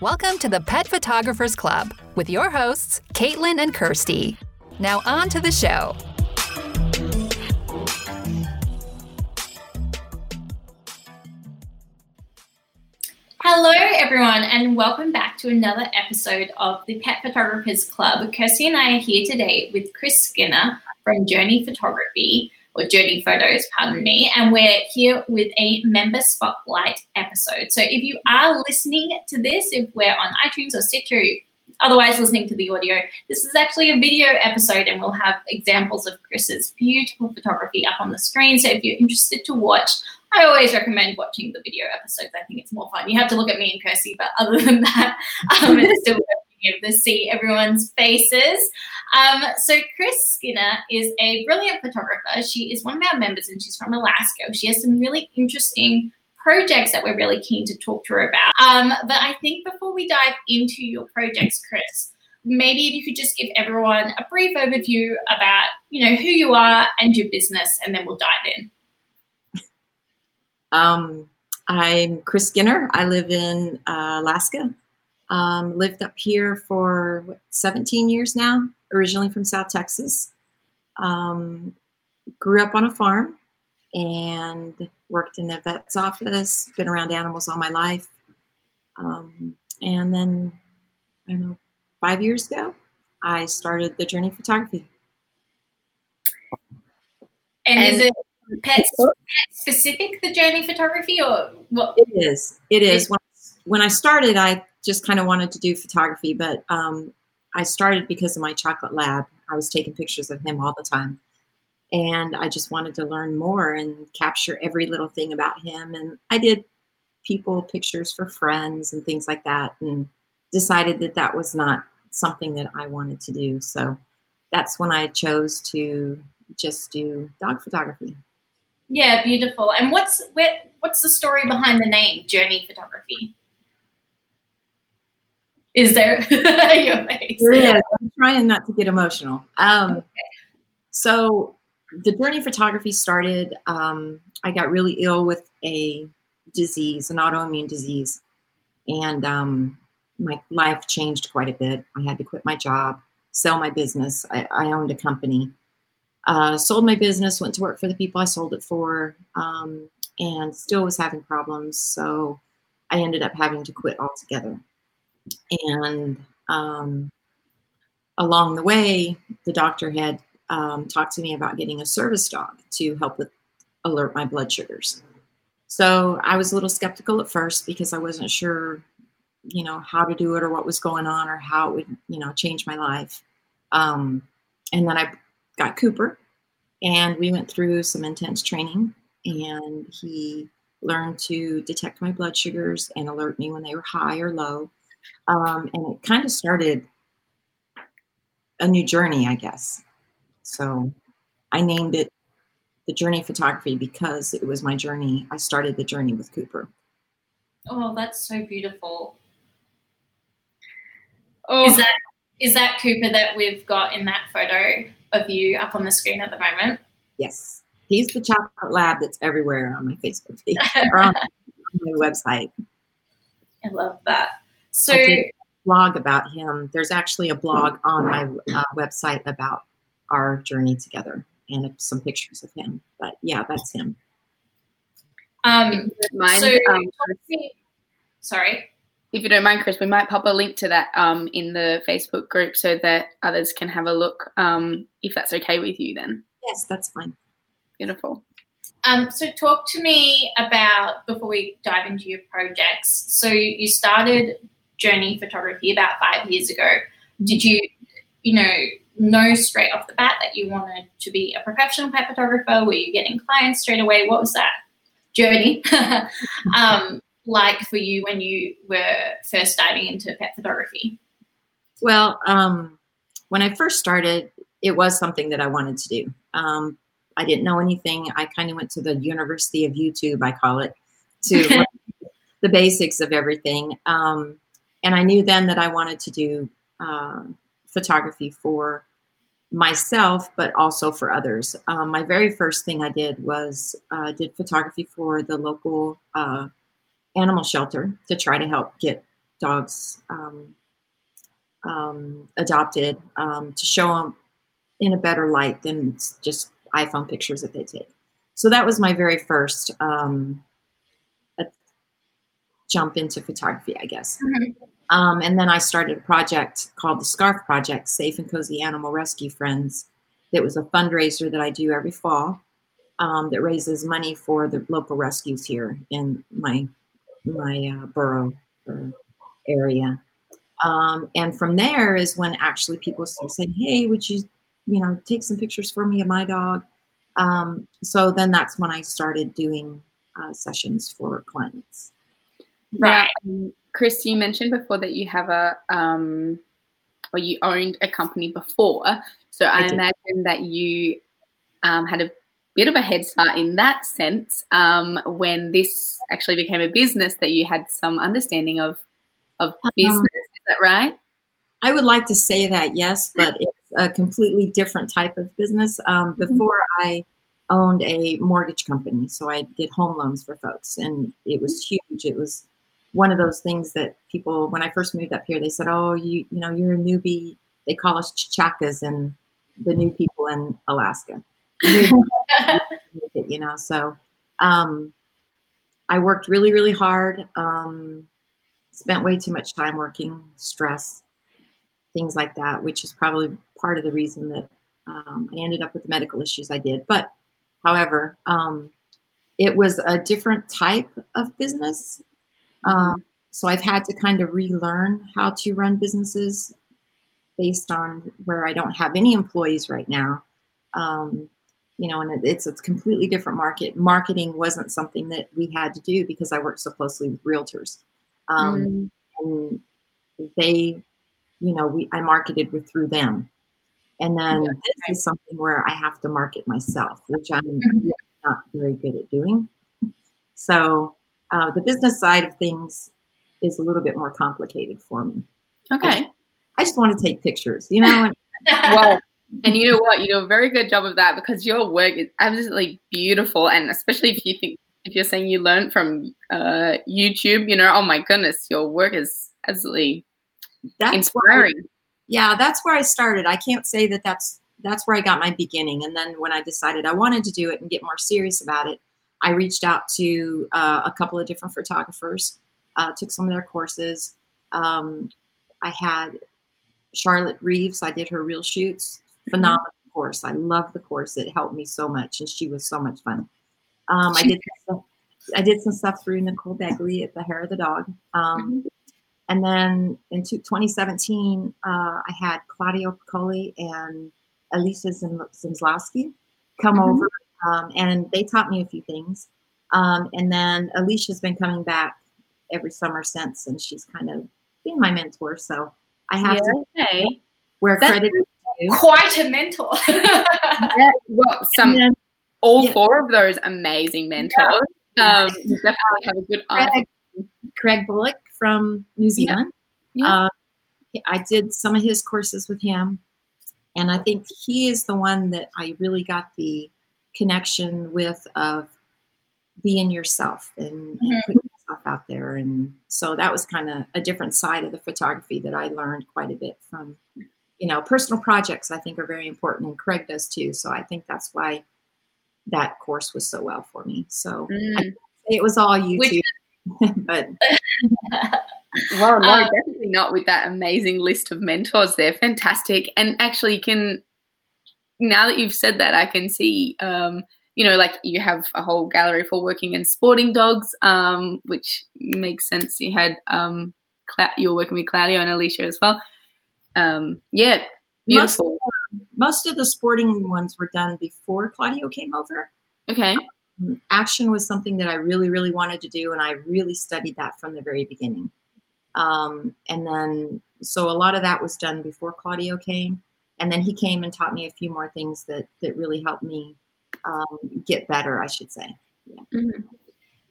Welcome to the Pet Photographers Club with your hosts, Caitlin and Kirsty. Now, on to the show. Hello, everyone, and welcome back to another episode of the Pet Photographers Club. Kirsty and I are here today with Cris Skinner from Journey Photography, or Journey Photos, pardon me, and we're here with a member spotlight episode. So if you are listening to this, if we're on iTunes or Stitcher, otherwise listening to the audio, this is actually a video episode, and we'll have examples of Cris's beautiful photography up on the screen. So if you're interested to watch, I always recommend watching the video episodes. I think it's more fun. You have to look at me and Kirsty, but other than that, um, it's still able to see everyone's faces. Um, so Cris Skinner is a brilliant photographer. She is one of our members, and she's from Alaska. She has some really interesting projects that we're really keen to talk to her about. Um, but I think before we dive into your projects, Cris, maybe if you could just give everyone a brief overview about you know who you are and your business, and then we'll dive in. Um, I'm Cris Skinner. I live in uh, Alaska. Um, lived up here for what, 17 years now, originally from South Texas. Um, grew up on a farm and worked in a vet's office, been around animals all my life. Um, and then, I don't know, five years ago, I started the Journey Photography. And, and is it pet, pet specific the journey photography or what it is it is when, when i started i just kind of wanted to do photography but um, i started because of my chocolate lab. I was taking pictures of him all the time. And i just wanted to learn more and capture every little thing about him. And i did people pictures for friends and things like that and decided that that was not something that i wanted to do. So that's when i chose to just do dog photography. Yeah, beautiful. And what's what's the story behind the name Journey Photography? Is there your face? Yeah, I'm trying not to get emotional. Um, okay. So the Journey Photography started. Um, I got really ill with a disease, an autoimmune disease, and um, my life changed quite a bit. I had to quit my job, sell my business. I, I owned a company uh, sold my business, went to work for the people I sold it for, um, and still was having problems. So I ended up having to quit altogether. And um, along the way, the doctor had um, talked to me about getting a service dog to help with alert my blood sugars. So I was a little skeptical at first because I wasn't sure, you know, how to do it or what was going on or how it would, you know, change my life. Um, and then I got Cooper, and we went through some intense training. And he learned to detect my blood sugars and alert me when they were high or low. Um, and it kind of started a new journey, I guess. So I named it the Journey Photography because it was my journey. I started the journey with Cooper. Oh, that's so beautiful. Oh. Is that is that Cooper that we've got in that photo? of you up on the screen at the moment. Yes. He's the chocolate lab that's everywhere on my Facebook page or on my website. I love that. So, blog about him. There's actually a blog on my uh, website about our journey together and some pictures of him. But yeah, that's him. Um, Mine, so, um, sorry if you don't mind, Cris, we might pop a link to that um, in the Facebook group so that others can have a look. Um, if that's okay with you, then yes, that's fine. Beautiful. Um, so, talk to me about before we dive into your projects. So, you started Journey Photography about five years ago. Did you, you know, know straight off the bat that you wanted to be a professional pet photographer? Were you getting clients straight away? What was that journey? um, like for you when you were first diving into pet photography? Well, um, when I first started, it was something that I wanted to do. Um, I didn't know anything. I kind of went to the University of YouTube, I call it, to the basics of everything. Um, and I knew then that I wanted to do uh, photography for myself, but also for others. Um, my very first thing I did was uh, did photography for the local uh, animal shelter to try to help get dogs um, um, adopted um, to show them in a better light than just iPhone pictures that they take. So that was my very first um, jump into photography, I guess. Mm-hmm. Um, and then I started a project called the Scarf Project, Safe and Cozy Animal Rescue Friends. It was a fundraiser that I do every fall um, that raises money for the local rescues here in my my uh, borough area. Um, and from there is when actually people saying, "Hey, would you, you know, take some pictures for me of my dog?" Um, so then that's when I started doing uh, sessions for clients. Right. Um, Cris, you mentioned before that you have a um, or you owned a company before. So I, I imagine that you um, had a bit of a head start in that sense um, when this actually became a business that you had some understanding of of uh-huh. business. Um, Is that right? I would like to say that yes, but it's a completely different type of business. Um, mm-hmm. before I owned a mortgage company, so I did home loans for folks, and it was huge. It was one of those things that people, when I first moved up here, they said, "Oh, you, you know, you're a newbie." They call us cheechakos and the new people in Alaska. you know, so um, I worked really, really hard. Um, spent way too much time working, stress, things like that, which is probably part of the reason that um, I ended up with the medical issues I did. But, however, um, it was a different type of business. Um, so I've had to kind of relearn how to run businesses based on where I don't have any employees right now. Um, you know, and it's a completely different market. Marketing wasn't something that we had to do because I worked so closely with realtors. Um, mm. And they, you know, we I marketed with through them. And then yeah. this is something where I have to market myself, which I'm mm-hmm. not very good at doing. So uh, the business side of things is a little bit more complicated for me. Okay. I just, want to take pictures, you know. well, and you know what? You do a very good job of that because your work is absolutely beautiful, and especially if you think if you're saying you learned from uh, YouTube, you know, oh my goodness, your work is absolutely that's inspiring. I, yeah, that's where I started. I can't say that that's that's where I got my beginning, and then when I decided I wanted to do it and get more serious about it, I reached out to uh, a couple of different photographers, uh, took some of their courses. Um, I had Charlotte Reeves. I did her real shoots. Mm-hmm. Phenomenal mm-hmm. course. I love the course. It helped me so much, and she was so much fun. Um, I did some, I did some stuff through Nicole Begley at the Hair of the Dog. Um, mm-hmm. And then in 2017, uh, I had Claudio Piccoli and Alicia Zimslowski come mm-hmm. over um, and they taught me a few things. Um, and then Alicia's been coming back every summer since, and she's kind of been my mentor. So I have yeah, to okay. where credit quite a mentor. yeah, well, some then, all yeah. four of those amazing mentors. Um, definitely have a good Craig, Craig Bullock from New Zealand. Uh, I did some of his courses with him, and I think he is the one that I really got the connection with of being yourself and, mm-hmm. and putting yourself out there. And so that was kind of a different side of the photography that I learned quite a bit from. You know, personal projects I think are very important, and Craig does too. So I think that's why that course was so well for me. So mm. it was all YouTube, Which- but. well, no, um, definitely not with that amazing list of mentors. They're fantastic, and actually you can now that you've said that, I can see, um, you know, like you have a whole gallery for working in sporting dogs, um, which makes sense. You had um, Cla- you were working with Claudio and Alicia as well. Um, yeah, beautiful. Most, most, of the sporting ones were done before Claudio came over. Okay. Um, action was something that I really, really wanted to do, and I really studied that from the very beginning. Um, and then, so a lot of that was done before Claudio came and then he came and taught me a few more things that that really helped me um, get better, I should say. Yeah. Mm-hmm.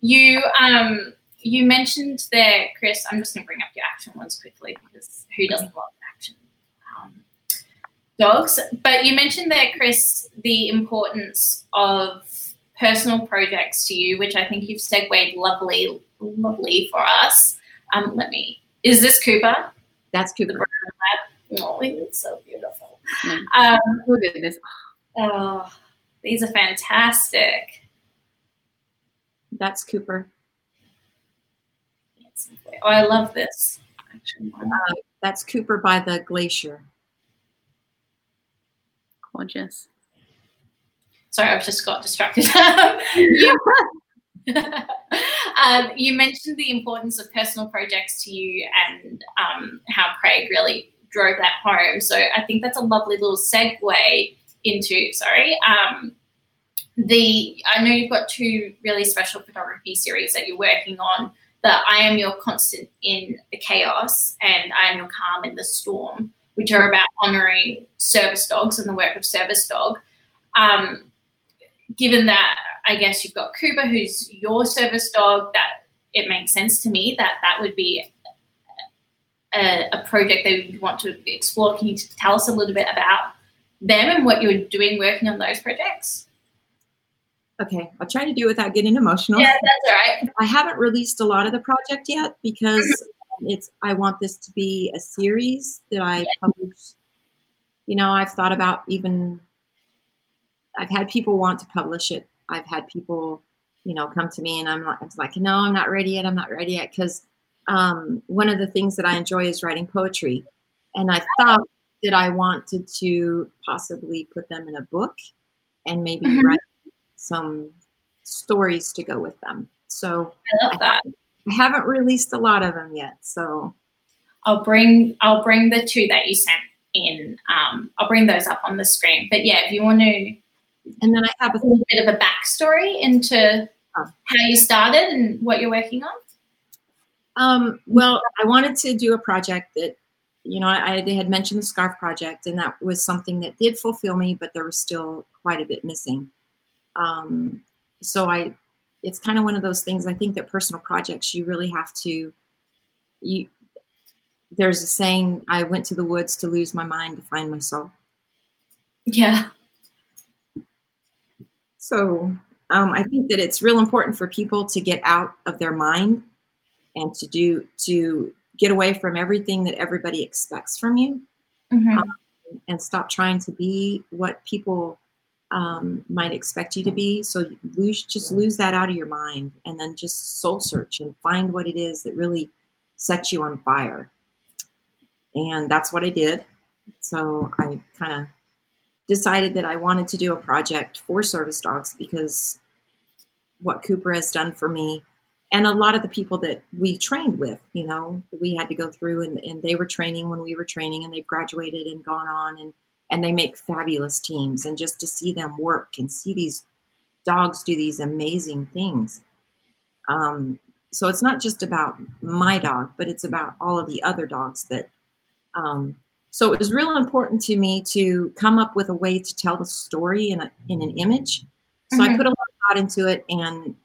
You um, you mentioned there, Cris. I'm just going to bring up your action ones quickly because who doesn't love action um, dogs? But you mentioned there, Cris, the importance of personal projects to you, which I think you've segued lovely, lovely for us. Um, let me Is this Cooper? That's Cooper. Oh, he's so beautiful. Mm. Um, Look at this. oh, these are fantastic. That's Cooper. Oh, I love this. Actually, That's Cooper by the glacier. Gorgeous. Sorry, I've just got distracted. you, um, you mentioned the importance of personal projects to you and um, how Craig really drove that home. So I think that's a lovely little segue into, sorry, um, the, I know you've got two really special photography series that you're working on, the I Am Your Constant in the Chaos and I Am Your Calm in the Storm, which are about honouring service dogs and the work of service dog. Um, given that I guess you've got Cooper, who's your service dog, that it makes sense to me that that would be a, a project they you want to explore. Can you tell us a little bit about them and what you're doing working on those projects? Okay, I'll try to do it without getting emotional. Yeah, that's all right. I haven't released a lot of the project yet because mm-hmm. it's I want this to be a series that I publish. You know, I've thought about even I've had people want to publish it. I've had people, you know, come to me and I'm like, I'm like no, I'm not ready yet. I'm not ready yet because um, one of the things that I enjoy is writing poetry, and I thought that I wanted to possibly put them in a book and maybe Mhm. write some stories to go with them. So I love that. I haven't released a lot of them yet. So I'll bring I'll bring the two that you sent in. Um, I'll bring those up on the screen. But yeah, if you want to and then I have a a little bit of a backstory into Oh. how you started and what you're working on. Um, well, I wanted to do a project that, you know, I, I had mentioned the scarf project, and that was something that did fulfill me, but there was still quite a bit missing. Um, so I, it's kind of one of those things. I think that personal projects, you really have to, you. There's a saying: "I went to the woods to lose my mind to find my soul." Yeah. So um, I think that it's real important for people to get out of their mind and to do to get away from everything that everybody expects from you Mhm. and stop trying to be what people um, might expect you to be. So lose just lose that out of your mind and then just soul search and find what it is that really sets you on fire. And that's what I did. So I kind of decided that I wanted to do a project for service dogs because what Cooper has done for me and a lot of the people that we trained with, you know, we had to go through and, and they were training when we were training and they've graduated and gone on and and they make fabulous teams and just to see them work and see these dogs do these amazing things. Um, so it's not just about my dog, but it's about all of the other dogs that um, so it was real important to me to come up with a way to tell the story in, a, in an image. So I Mhm. put a lot of thought into it, and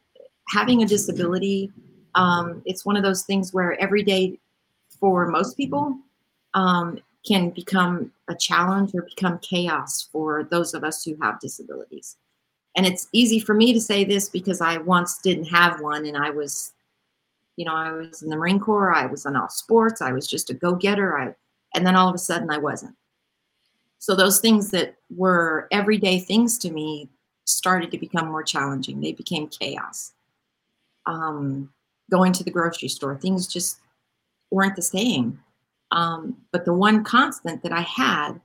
having a disability, um, it's one of those things where every day, for most people, um, can become a challenge or become chaos for those of us who have disabilities. And it's easy for me to say this because I once didn't have one, and I was, you know, I was in the Marine Corps, I was in all sports, I was just a go-getter, I and then all of a sudden I wasn't. So those things that were everyday things to me started to become more challenging. They became chaos. Um, going to the grocery store, things just weren't the same. Um, but the one constant that I had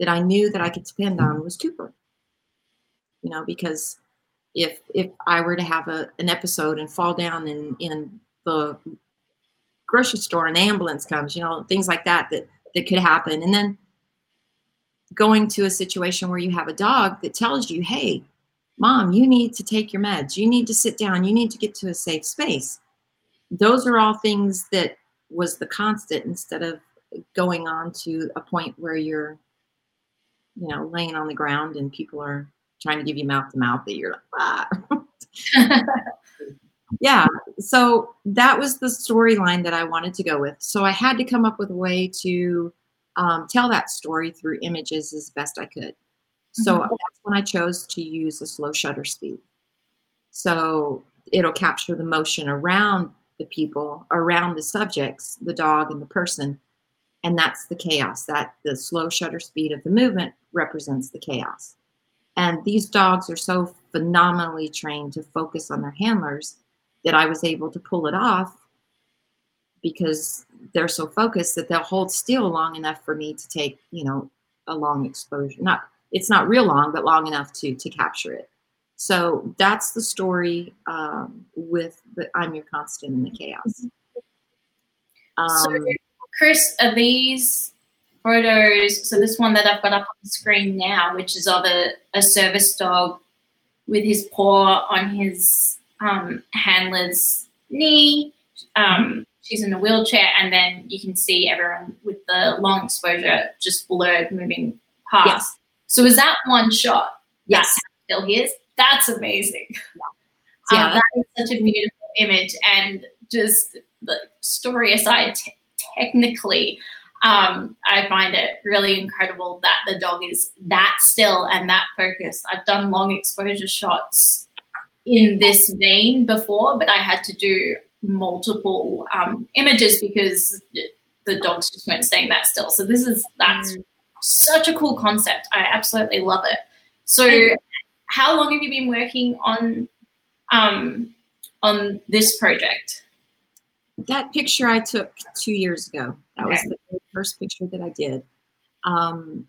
that I knew that I could depend on was Cooper. You know, because if if I were to have a, an episode and fall down in in the grocery store and ambulance comes, you know, things like that that that could happen. And then going to a situation where you have a dog that tells you, hey, mom, you need to take your meds. You need to sit down. You need to get to a safe space. Those are all things that was the constant instead of going on to a point where you're, you know, laying on the ground and people are trying to give you mouth to mouth that you're like, ah. yeah so that was the storyline that i wanted to go with so i had to come up with a way to um, tell that story through images as best i could so Mhm. When i chose to use a slow shutter speed so it'll capture the motion around the people around the subjects, the dog and the person. And that's the chaos. That the slow shutter speed of the movement represents the chaos. And these dogs are so phenomenally trained to focus on their handlers that I was able to pull it off because they're so focused that they'll hold still long enough for me to take, you know, a long exposure. Not it's not real long, but long enough to to capture it. So that's the story um, with the I'm your constant in the chaos. Um, so, Cris, are these photos? So this one that I've got up on the screen now, which is of a, a service dog with his paw on his um, handler's knee. Um, she's in a wheelchair, and then you can see everyone with the long exposure just blurred moving past. Yes. So is that one shot? Yes. Still his? That's amazing. Yeah. Um, that is such a beautiful image, and just the story aside, t- technically, um, I find it really incredible that the dog is that still and that focused. I've done long exposure shots in this vein before, but I had to do multiple um, images because the dogs just weren't staying that still. So this is that's mm. Such a cool concept. I absolutely love it. So, how long have you been working on um, on this project? That picture I took two years ago. That okay. was the first picture that I did. Um,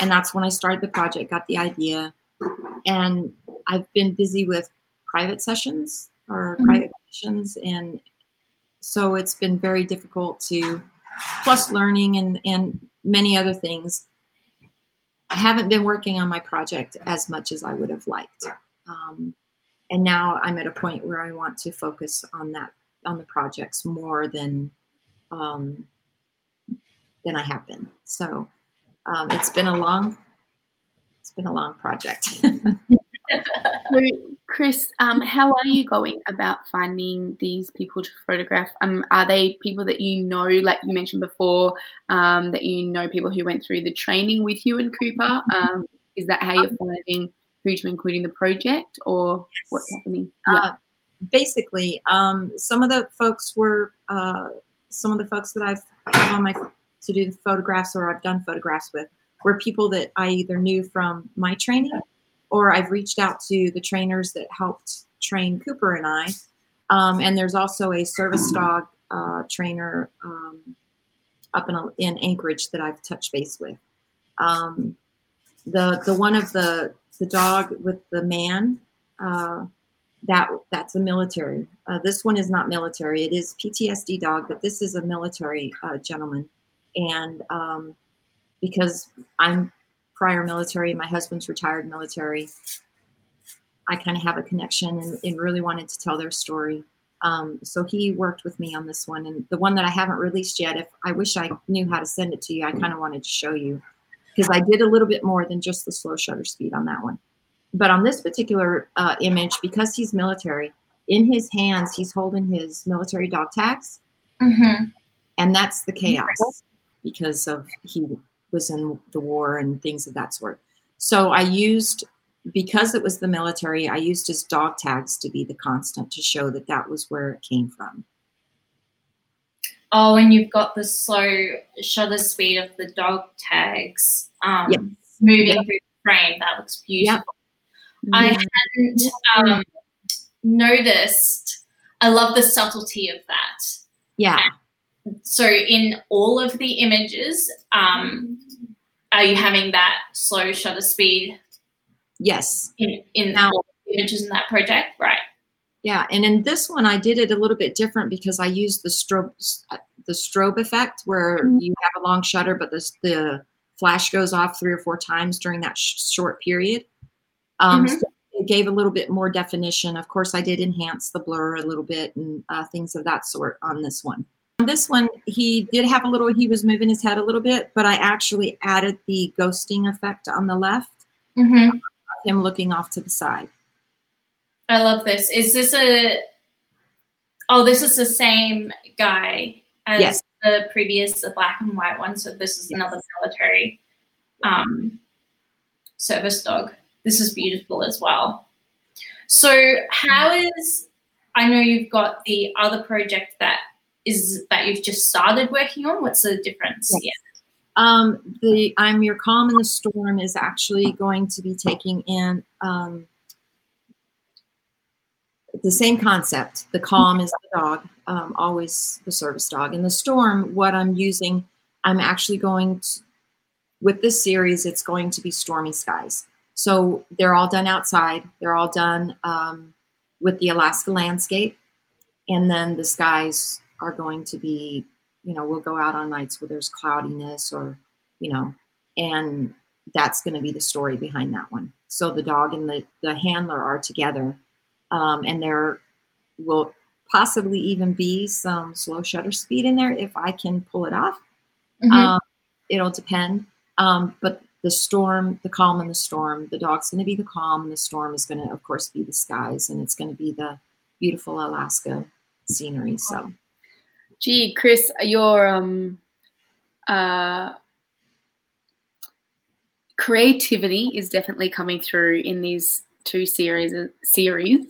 and that's when I started the project, got the idea. And I've been busy with private sessions or mm-hmm. private sessions. And so it's been very difficult to, plus learning and, and many other things. I haven't been working on my project as much as I would have liked. Um, and now I'm at a point where I want to focus on that, on the projects more than um, than I have been. So um, it's been a long, it's been a long project. Chris, um, how are you going about finding these people to photograph? Um, are they people that you know, like you mentioned before, um, that you know people who went through the training with you and Cooper? Um, is that how you're finding who to include in the project, or what's happening? Uh, yeah. Uh, basically, um, some of the folks were uh, some of the folks that I've on my to do the photographs or I've done photographs with were people that I either knew from my training or I've reached out to the trainers that helped train Cooper and I. Um, and there's also a service dog uh, trainer um, up in, a, in Anchorage that I've touched base with. Um, the the one of the the dog with the man uh, that that's a military. Uh, this one is not military. It is PTSD dog, but this is a military uh, gentleman and um, because I'm prior military, my husband's retired military, I kind of have a connection and, and, really wanted to tell their story. Um, so he worked with me on this one, and the one that I haven't released yet. If I wish I knew how to send it to you, I kind of wanted to show you because I did a little bit more than just the slow shutter speed on that one. But on this particular uh, image, because he's military, in his hands he's holding his military dog tags, mm-hmm. and that's the chaos because of he was in the war and things of that sort. So I used because it was the military, I used his dog tags to be the constant to show that that was where it came from. Oh, and you've got the slow shutter speed of the dog tags um, yes. moving yep. through the frame. That looks beautiful. Yep. I hadn't um, noticed. I love the subtlety of that. Yeah. And so in all of the images, um, are you having that slow shutter speed? Yes. In, in now, all the images in that project, right? Yeah, and in this one, I did it a little bit different because I used the strobe the strobe effect, where mm-hmm. you have a long shutter, but the the flash goes off three or four times during that sh- short period. Um, mm-hmm. so it gave a little bit more definition. Of course, I did enhance the blur a little bit and uh, things of that sort on this one. This one, he did have a little, he was moving his head a little bit, but I actually added the ghosting effect on the left, mm-hmm. him looking off to the side. I love this. Is this a, oh, this is the same guy as yes. the previous, the black and white one. So this is yes. another military um, service dog. This is beautiful as well. So how is I know you've got the other project that is that you've just started working on. What's the difference? Yes. Um, the I'm Your Calm in the Storm is actually going to be taking in um, the same concept. The calm is the dog, um, always the service dog. In the storm, what I'm using, I'm actually going to, with this series, it's going to be stormy skies. So they're all done outside. They're all done um, with the Alaska landscape. And then the skies are going to be you know, we'll go out on nights where there's cloudiness or, you know, and that's going to be the story behind that one. So the dog and the, the handler are together, um, and there will possibly even be some slow shutter speed in there if I can pull it off. Mm-hmm. Um, it'll depend. Um, but the storm, the calm and the storm, the dog's going to be the calm, and the storm is going to, of course, be the skies, and it's going to be the beautiful Alaska scenery. So. Gee, Cris, your um, uh, creativity is definitely coming through in these two series series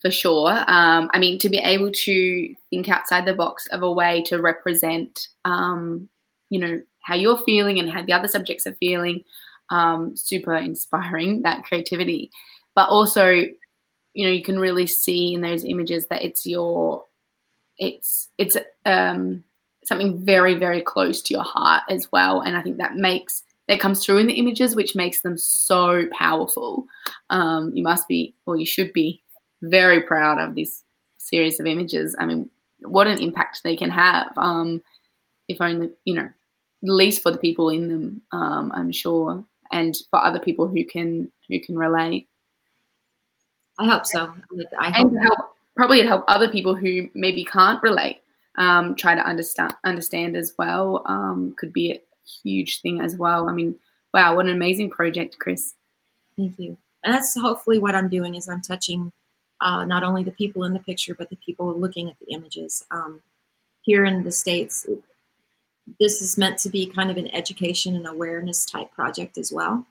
for sure. Um, I mean, to be able to think outside the box of a way to represent, um, you know, how you're feeling and how the other subjects are feeling, um, super inspiring that creativity. But also, you know, you can really see in those images that it's your it's it's um, something very very close to your heart as well. And i think that makes that comes through in the images which makes them so powerful. Um, you must be or you should be very proud of this series of images. I mean what an impact they can have um, if only you know at least for the people in them um, i'm sure and for other people who can who can relate. I hope so. I hope probably it help other people who maybe can't relate um, try to understand understand as well. Um, could be a huge thing as well. I mean, wow, what an amazing project, Cris. Thank you. And that's hopefully what I'm doing is I'm touching uh, not only the people in the picture, but the people looking at the images. Um, here in the States, this is meant to be kind of an education and awareness type project as well.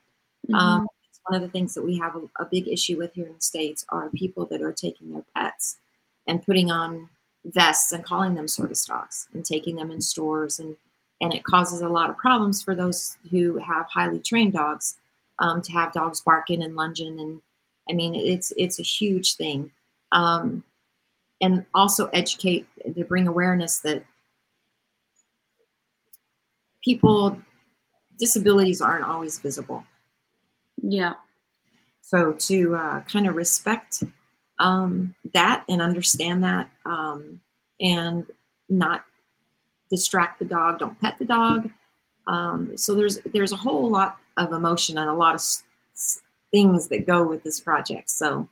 Mm-hmm. One of the things that we have a, a big issue with here in the States are people that are taking their pets and putting on vests and calling them service dogs and taking them in stores. And and it causes a lot of problems for those who have highly trained dogs um, to have dogs barking and lunging. And I mean it's it's a huge thing. Um, and also educate to bring awareness that people disabilities aren't always visible yeah. So to uh, kind of respect um, that and understand that um, and not distract the dog, don't pet the dog. Um, so there's there's a whole lot of emotion and a lot of s- things that go with this project. So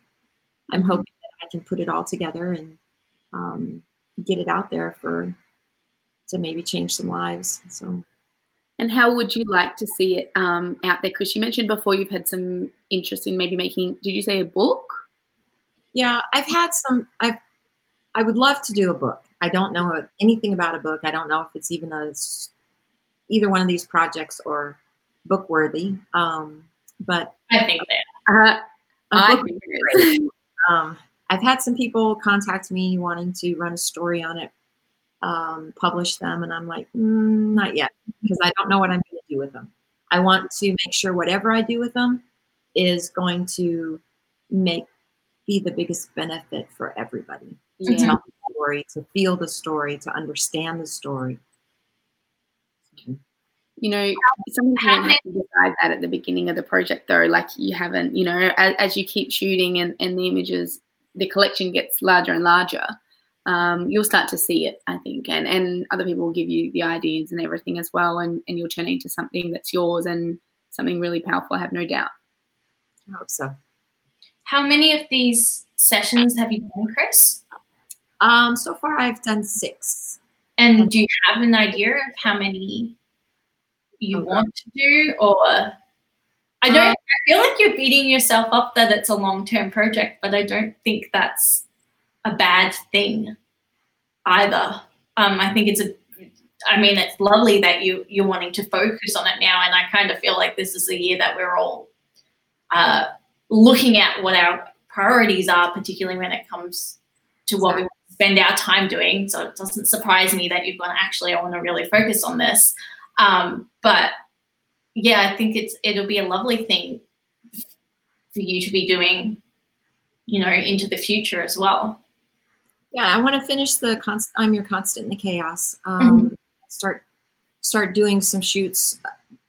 I'm hoping that I can put it all together and um, get it out there for to maybe change some lives. So and how would you like to see it um, out there? Because you mentioned before you've had some interest in maybe making. Did you say a book? Yeah, I've had some. I I would love to do a book. I don't know anything about a book. I don't know if it's even a either one of these projects or book worthy. Um, but I think that. Uh, I think um, I've had some people contact me wanting to run a story on it um, publish them. And I'm like, mm, not yet, because I don't know what I'm going to do with them. I want to make sure whatever I do with them is going to make be the biggest benefit for everybody to tell the story, to feel the story, to understand the story. You know, sometimes you don't have to decide that at the beginning of the project, though. Like you haven't, you know, as, as you keep shooting and, and the images, the collection gets larger and larger um, you'll start to see it, I think, and and other people will give you the ideas and everything as well, and and you'll turn into something that's yours and something really powerful. I have no doubt. I hope so. How many of these sessions have you done, Cris? Um, so far, I've done six. And do you have an idea of how many you okay. want to do, or I don't. Um, I feel like you're beating yourself up that it's a long-term project, but I don't think that's a bad thing either. Um, I think it's a I mean, it's lovely that you you're wanting to focus on it now, and I kind of feel like this is the year that we're all uh, looking at what our priorities are, particularly when it comes to what we spend our time doing. So it doesn't surprise me that you've gone, actually, I want to really focus on this. Um, but yeah, I think it's it'll be a lovely thing for you to be doing, you know, into the future as well. Yeah, I want to finish the const- I'm your constant in the chaos. Um, mm-hmm. Start start doing some shoots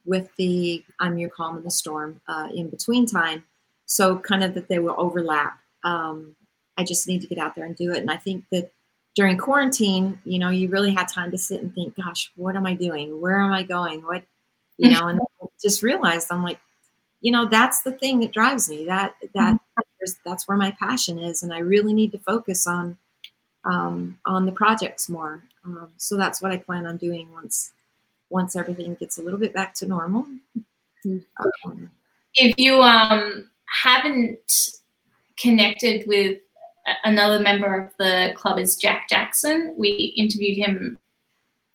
with the I'm your calm in the storm uh, in between time, so kind of that they will overlap. Um, I just need to get out there and do it, and I think that during quarantine, you know, you really had time to sit and think, gosh, what am I doing? Where am I going? What, you know, and just realized I'm like, you know, that's the thing that drives me. That that mm-hmm. that's where my passion is, and I really need to focus on um, on the projects more. Um, so that's what I plan on doing once once everything gets a little bit back to normal. Um, if you um, haven't connected with another member of the club is Jack Jackson. We interviewed him,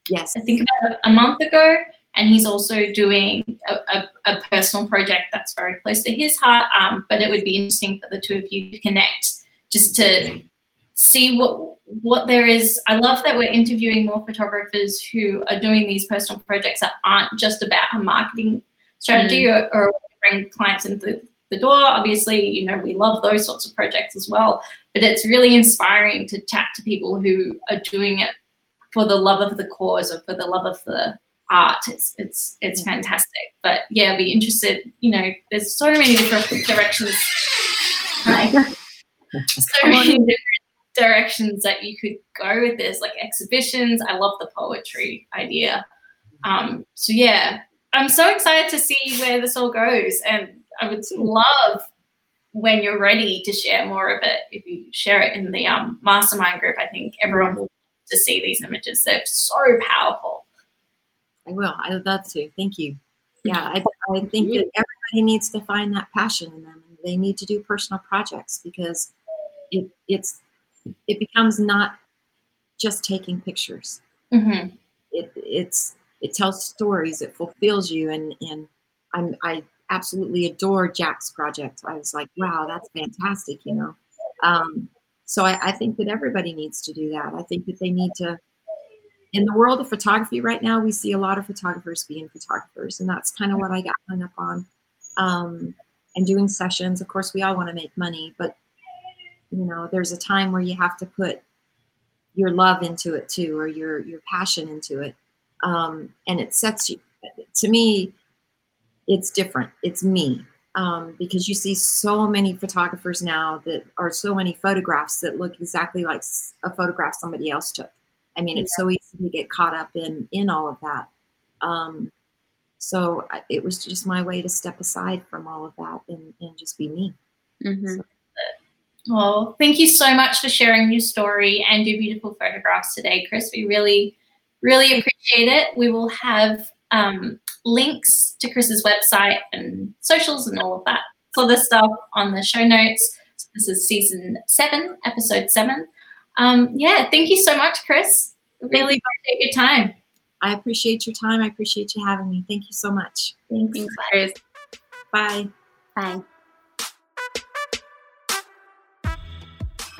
yes, I think about a month ago, and he's also doing a, a, a personal project that's very close to his heart. Um, but it would be interesting for the two of you to connect, just to see what what there is. I love that we're interviewing more photographers who are doing these personal projects that aren't just about a marketing strategy mm. or, or bring clients into the door. Obviously, you know, we love those sorts of projects as well. But it's really inspiring to chat to people who are doing it for the love of the cause or for the love of the art. It's it's it's fantastic. But yeah, be interested. You know, there's so many different directions. so many different directions that you could go with this, like exhibitions. I love the poetry idea. Um, so yeah, I'm so excited to see where this all goes, and I would love when you're ready to share more of it. If you share it in the um, mastermind group, I think everyone will to see these images. They're so powerful. I will. I would love to. Thank you. Yeah, I, I think that everybody needs to find that passion in them. They need to do personal projects because it it's it becomes not just taking pictures. Mm-hmm. It it's it tells stories. It fulfills you, and and I'm I absolutely adore Jack's project. I was like, wow, that's fantastic, you know. Um, so I, I think that everybody needs to do that. I think that they need to. In the world of photography right now, we see a lot of photographers being photographers, and that's kind of what I got hung up on. Um, and doing sessions. Of course, we all want to make money, but you know, there's a time where you have to put your love into it too, or your your passion into it, um, and it sets you. To me, it's different. It's me. Um, because you see so many photographers now that are so many photographs that look exactly like a photograph somebody else took. I mean, it's so easy to get caught up in in all of that. Um, so it was just my way to step aside from all of that and, and just be me. Mm-hmm. So. Well, thank you so much for sharing your story and your beautiful photographs today, Cris. We really, really appreciate it. We will have um, links to Cris's website and socials and all of that sort of stuff on the show notes. So this is season seven, episode seven. Um, yeah, thank you so much, Cris. Really appreciate your time. I appreciate your time. I appreciate you having me. Thank you so much. Thanks, Thanks Cris. Bye. Bye.